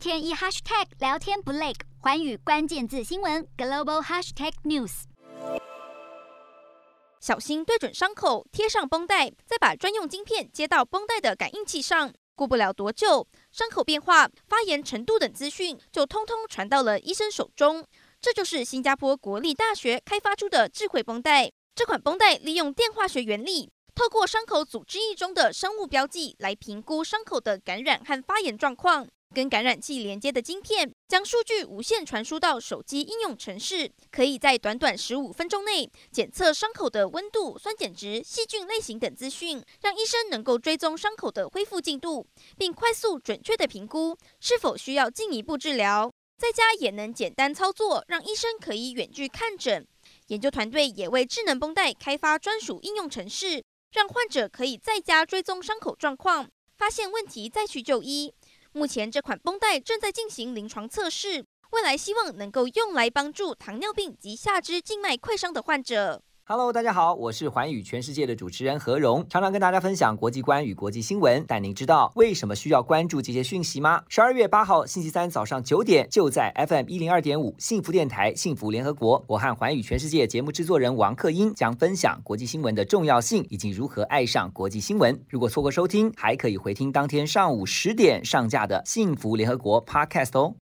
天一 hashtag 聊天不累，寰宇关键字新闻 global hashtag news。小心对准伤口，贴上绷带，再把专用晶片接到绷带的感应器上。过不了多久，伤口变化、发炎程度等资讯就通通传到了医生手中。这就是新加坡国立大学开发出的智慧绷带。这款绷带利用电化学原理。透过伤口组织液中的生物标记来评估伤口的感染和发炎状况，跟感染器连接的晶片将数据无线传输到手机应用程式，可以在短短十五分钟内检测伤口的温度、酸碱值、细菌类型等资讯，让医生能够追踪伤口的恢复进度，并快速准确地评估是否需要进一步治疗。在家也能简单操作，让医生可以远距看诊。研究团队也为智能绷带开发专属应用程式。让患者可以在家追踪伤口状况，发现问题再去就医。目前这款绷带正在进行临床测试，未来希望能够用来帮助糖尿病及下肢静脉溃伤的患者。Hello，大家好，我是寰宇全世界的主持人何荣，常常跟大家分享国际观与国际新闻。但您知道为什么需要关注这些讯息吗？十二月八号星期三早上九点，就在 FM 一零二点五幸福电台幸福联合国，我和寰宇全世界节目制作人王克英将分享国际新闻的重要性以及如何爱上国际新闻。如果错过收听，还可以回听当天上午十点上架的幸福联合国 Podcast 哦。